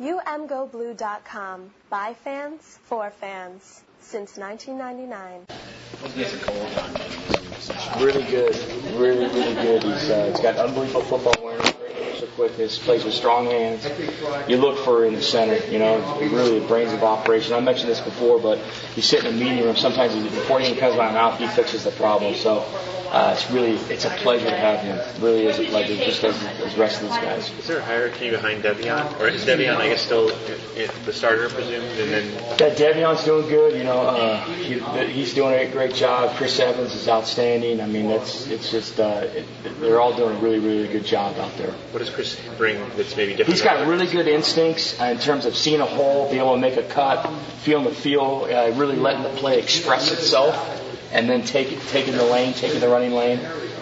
UMGoBlue.com. By fans, for fans. Since 1999. Really good. Really, really good. He's, uh, he's got unbelievable football awareness, quickness, plays with strong hands. You look for in the center, you know, really the brains of operation. I mentioned this before, but he's sitting in the meeting room. Sometimes before he even comes out mouth, he fixes the problem. So uh, it's really it's a pleasure to have him. It really is a pleasure, just as, as the rest of these guys. Is there a hierarchy behind De'Veon, or is De'Veon, I guess, still the starter, presumed, and then? Yeah, De'Veon's doing good. You know, uh, he, he's doing a great job. Chris Evans is outstanding. I mean, that's it's just uh, it, they're all doing a really really good job out there. What does Chris bring that's maybe different? He's got really good instincts in terms of seeing a hole, being able to make a cut, feeling the feel, uh, really letting the play express itself and then take, taking the lane, taking the running lane.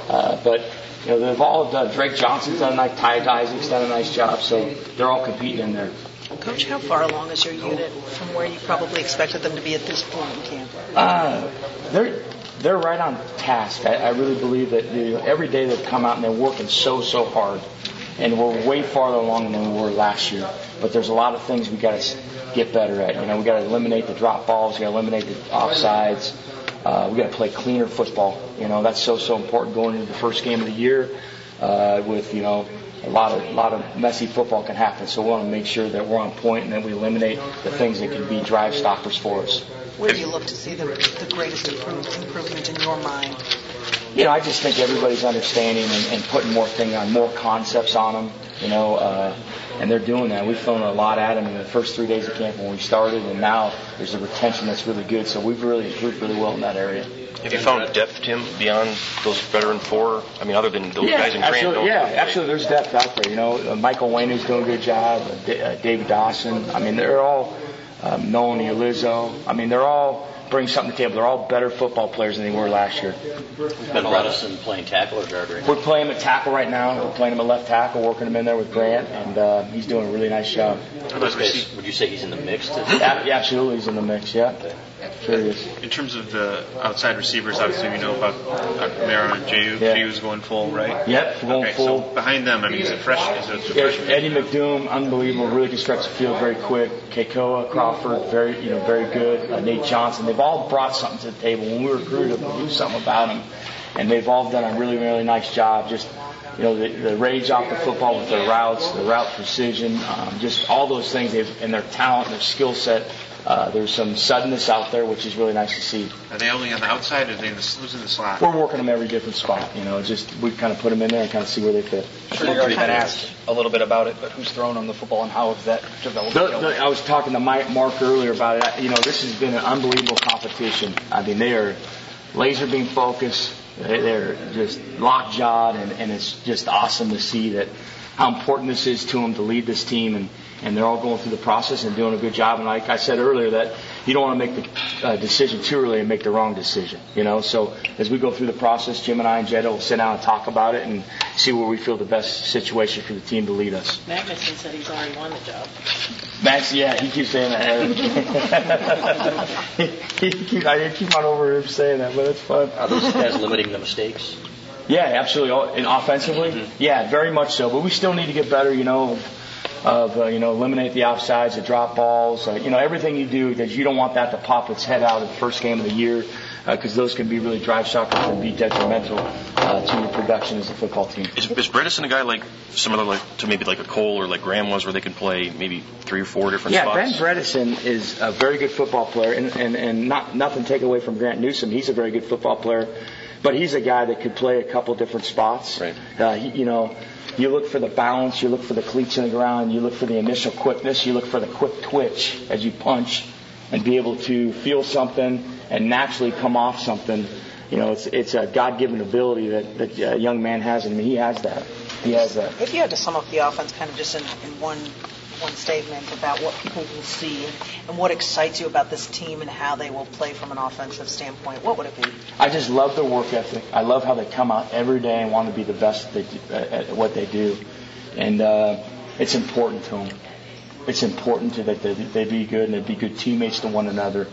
Uh, but you know they've all done. Drake Johnson's done a nice. Ty Isaac's done a nice job. So they're all competing in there. Coach, how far along is your unit from where you probably expected them to be at this point in camp? Uh, they're they're right on task. I, I really believe that you know, every day they've come out and they're working so so hard, and we're way farther along than we were last year. But there's a lot of things we got to get better at. You know, we got to eliminate the drop balls, we got to eliminate the offsides. Uh, we got to play cleaner football. You know, that's so so important going into the first game of the year. Uh, with you know a lot of a lot of messy football can happen. So we want to make sure that we're on point and that we eliminate the things that can be drive stoppers for us. Where do you look to see the, the greatest improvement in your mind? You know, I just think everybody's understanding and, and putting more thing on, more concepts on them. You know, uh, and they're doing that. We've thrown a lot at them in the first three days of camp when we started, and now there's a retention that's really good. So we've really improved really well in that area. Have you found depth, Tim, beyond those veteran four? I mean, other than those yeah, guys in absolutely, Grant? Yeah, absolutely. There's depth out there. You know, uh, Michael Wayne is doing a good job. Uh, D- uh, David Dawson. I mean, they're all um, Nolan Ulizio. I mean, they're all bring something to the table. They're all better football players than they were last year. Ben Bredeson playing tackle or guard right We're playing him at tackle right now. We're playing him at left tackle, working him in there with Grant, and uh, he's doing a really nice job. Would you say he's in the mix? To yeah, yeah, absolutely, he's in the mix. Yeah. Sure is. In terms of the outside receivers, obviously we know about Mara and Jehu. Yeah. Jehu's going full, right? Yep, going okay, full. So behind them, I mean, is it fresh? Is it Yeah, fresh? Eddie McDoom, unbelievable, really can stretch the field very quick. Kekoa, Crawford, very you know very good. Uh, Nate Johnson, they've all brought something to the table. When we recruited them, we knew something about them, and they've all done a really really nice job. Just you know the, the rage off the football with their routes, the route precision, um, just all those things. They've, and their talent, their skill set. Uh, there's some suddenness out there, which is really nice to see. Are they only on the outside, or are they in the, who's in the slot? We're working them every different spot. You know, just we kind of put them in there and kind of see where they fit. Sure, you've already been asked a little bit about it, but who's throwing on the football and how has that developed? The, the, I was talking to Mike Mark earlier about it. You know, this has been an unbelievable competition. I mean, they are laser beam focused. They- They're just lockjawed, and, and it's just awesome to see that how important this is to them to lead this team, and, and they're all going through the process and doing a good job. And like I said earlier, that you don't want to make the uh, decision too early and make the wrong decision. You know, so as we go through the process, Jim and I and Jetta will sit down and talk about it and see where we feel the best situation for the team to lead us. Magnuson said he's already won the job. Max, yeah, he keeps saying that. he, he keep, I keep on over him saying that, but it's fun. Are those guys limiting the mistakes? Yeah, absolutely. And offensively, yeah, very much so. But we still need to get better. You know, of uh, you know eliminate the offsides, the drop balls. Uh, you know everything you do because you don't want that to pop its head out at the first game of the year because those can be really drive shockers and be detrimental uh, to your production as a football team. Is, is Bredeson a guy like similar like to maybe like a Cole or like Graham was, where they can play maybe three or four different Yeah, Ben? Bredeson is a very good football player, and, and, and not nothing take away from Grant Newsome. He's a very good football player, but he's a guy that could play a couple different spots. Right. Uh, he, you know, you look for the balance, you look for the cleats in the ground, you look for the initial quickness, you look for the quick twitch as you punch, and be able to feel something and naturally come off something. You know, it's it's a God-given ability that that a young man has, and he has that. He has that. If you had to sum up the offense kind of just in, in one one statement about what people will see and what excites you about this team and how they will play from an offensive standpoint, what would it be? I just love their work ethic. I love how they come out every day and want to be the best they do, at at what they do, and uh, it's important to them. It's important to that they, they be good and they be good teammates to one another,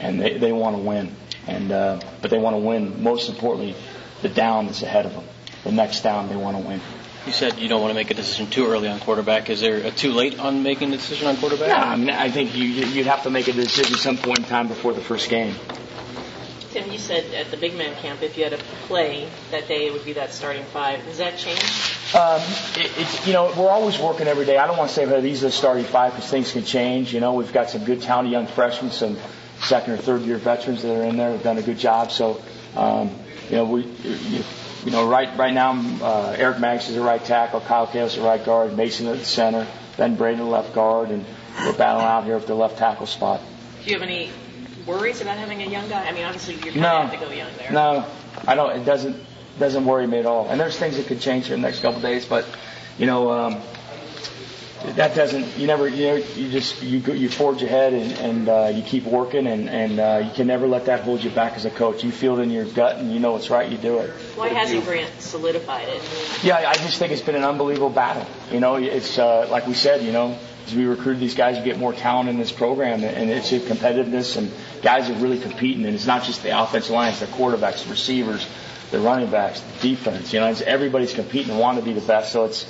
and they, they want to win. And uh, but they want to win most importantly the down that's ahead of them. The next down they want to win. You said you don't want to make a decision too early on quarterback. Is there a too late on making a decision on quarterback? Yeah, I mean, I think you, you'd have to make a decision some point in time before the first game. Tim, you said at the big man camp, if you had to play that day, it would be that starting five. Does that change? Um, it, it's you know we're always working every day. I don't want to say hey, these are the starting five because things can change. You know we've got some good talented young freshmen, some second or third year veterans that are in there. Have done a good job. So um, you know we you, you know right right now uh, Eric Maggs is the right tackle, Kyle Kalis the right guard, Mason at the center, Ben Braden the left guard, and we're battling out here at the left tackle spot. Do you have any worries about having a young guy? I mean, obviously you're going No. to have to go young there. No, I don't. It doesn't doesn't worry me at all. And there's things that could change here in the next couple of days, but you know um, that doesn't. You never. You know. You just you go, you forge ahead and, and uh, you keep working, and and uh, you can never let that hold you back as a coach. You feel it in your gut, and you know it's right. You do it. Why hasn't Grant solidified it? Yeah, I just think it's been an unbelievable battle. You know, it's uh, like we said. You know, as we recruit these guys, you get more talent in this program, and it's a competitiveness, and guys are really competing. And it's not just the offensive line; it's the quarterbacks, the receivers, the running backs, the defense. You know, it's, everybody's competing and want to be the best. So it's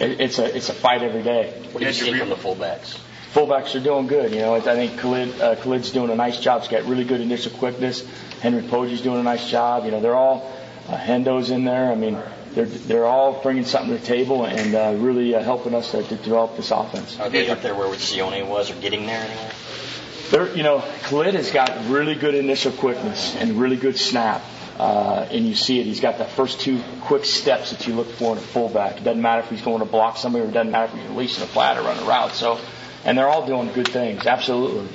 it, it's a it's a fight every day. What do you see from the fullbacks? Fullbacks are doing good. You know, I think Khalid, uh, Khalid's doing a nice job. He's got really good initial quickness. Henry Poggi's doing a nice job. You know, they're all uh, Hendo's in there. I mean, they're they're all bringing something to the table and uh, really uh, helping us uh, to develop this offense. Are they up there where Sione was, or getting there anyway? They're, you know, Khalid has got really good initial quickness and really good snap. Uh, and you see it. He's got the first two quick steps that you look for in a fullback. It doesn't matter if he's going to block somebody or it doesn't matter if he's releasing a flat or running a route. So, and they're all doing good things. Absolutely.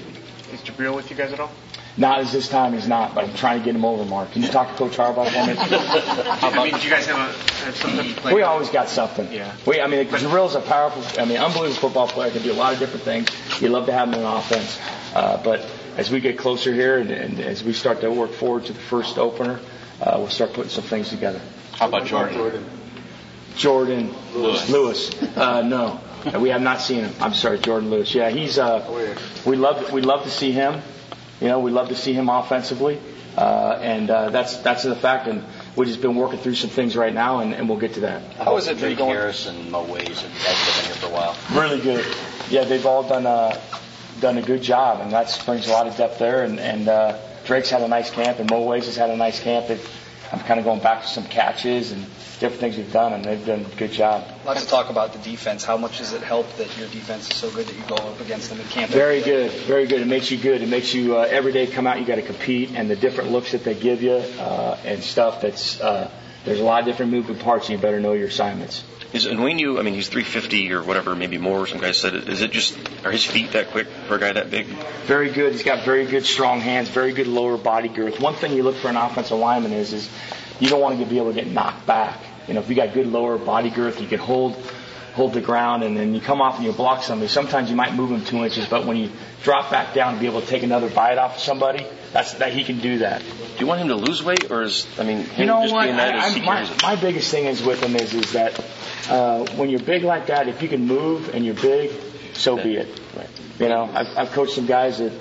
Is Jabrill with you guys at all? Not as this time he's not, but I'm trying to get him over, Mark. Can you talk to Coach Harbaugh for me? I mean, do you guys have, a, have something like we always got something. Yeah. We, I mean, Jarrell's a powerful, I mean, unbelievable football player. Can do a lot of different things. You love to have him in offense. Uh, but as we get closer here and, and as we start to work forward to the first opener, uh, we'll start putting some things together. How about Jordan? Jordan Lewis. Lewis. Uh, no, we have not seen him. I'm sorry, Jordan Lewis. Yeah, he's. Uh, we love. We love to see him. You know, we love to see him offensively, uh, and uh, that's that's the fact. And we've just been working through some things right now, and, and we'll get to that. How is it Drake going? Harris and Moe Ways, guys have been here for a while. Really good. Yeah, they've all done a done a good job, and that brings a lot of depth there. And, and uh, Drake's had a nice camp, and Moe Ways has had a nice camp. They've, I'm kind of going back to some catches and different things we've done, and they've done a good job. Lots of talk about the defense. How much does it help that your defense is so good that you go up against them in camp? Very good, very good. It makes you good. It makes you uh, every day come out. You got to compete, and the different looks that they give you uh, and stuff. That's uh, there's a lot of different moving parts. And you better know your assignments. Is and we knew, I mean, he's 350 or whatever, maybe more. Some guys said, is it just are his feet that quick for a guy that big? Very good. He's got very good strong hands, very good lower body girth. One thing you look for an offensive lineman is is you don't want to be able to get knocked back. You know, if you got good lower body girth, you can hold hold the ground, and then you come off and you block somebody. Sometimes you might move him two inches, but when you drop back down to be able to take another bite off of somebody, that's that he can do that. Do you want him to lose weight, or is I mean, him You know just what? being that I, I, my, my biggest thing is with him is is that uh, when you're big like that, if you can move and you're big, so be it. You know, I've, I've coached some guys that,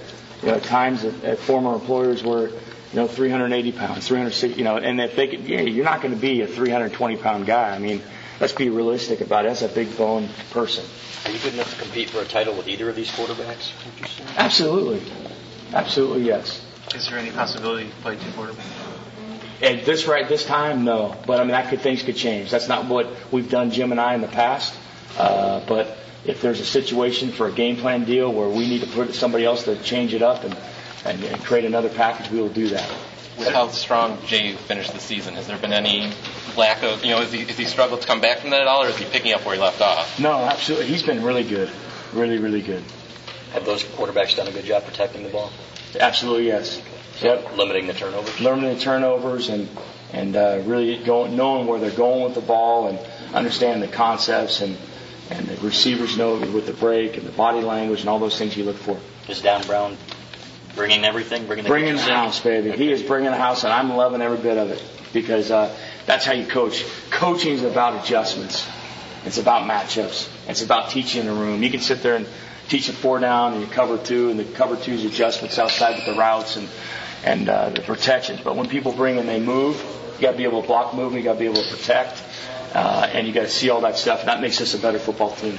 you know, at times at, at former employers were, you know, 380 pounds, 360, you know, and if they could, yeah, you're not going to be a 320 pound guy. I mean, let's be realistic about it. That's a big bone person. Are you good enough to compete for a title with either of these quarterbacks? would you say? Absolutely, absolutely yes. Is there any possibility to play two quarterbacks? At this right this time, no. But I mean, that could things could change. That's not what we've done, Jim and I, in the past. Uh, but if there's a situation for a game plan deal where we need to put somebody else to change it up and, and, and create another package, we will do that. With how strong Jay finished the season, has there been any lack of, you know, has he, has he struggled to come back from that at all, or is he picking up where he left off? No, absolutely. He's been really good. Really, really good. Have those quarterbacks done a good job protecting the ball? Absolutely, yes. Yep. Limiting the turnovers? Learning the turnovers and and uh, really going, knowing where they're going with the ball and understanding the concepts and and the receivers know with the break and the body language and all those things you look for. Is Don Brown bringing everything? Bringing the Bringing the house, baby. He is bringing the house, and I'm loving every bit of it because uh, that's how you coach. Coaching is about adjustments. It's about matchups. It's about teaching in the room. You can sit there and teach a four down and you cover two, and the cover two's adjustments outside with the routes and and uh, the protections. But when people bring and they move, you got to be able to block movement. You got to be able to protect. uh, and you got to see all that stuff. And that makes us a better football team.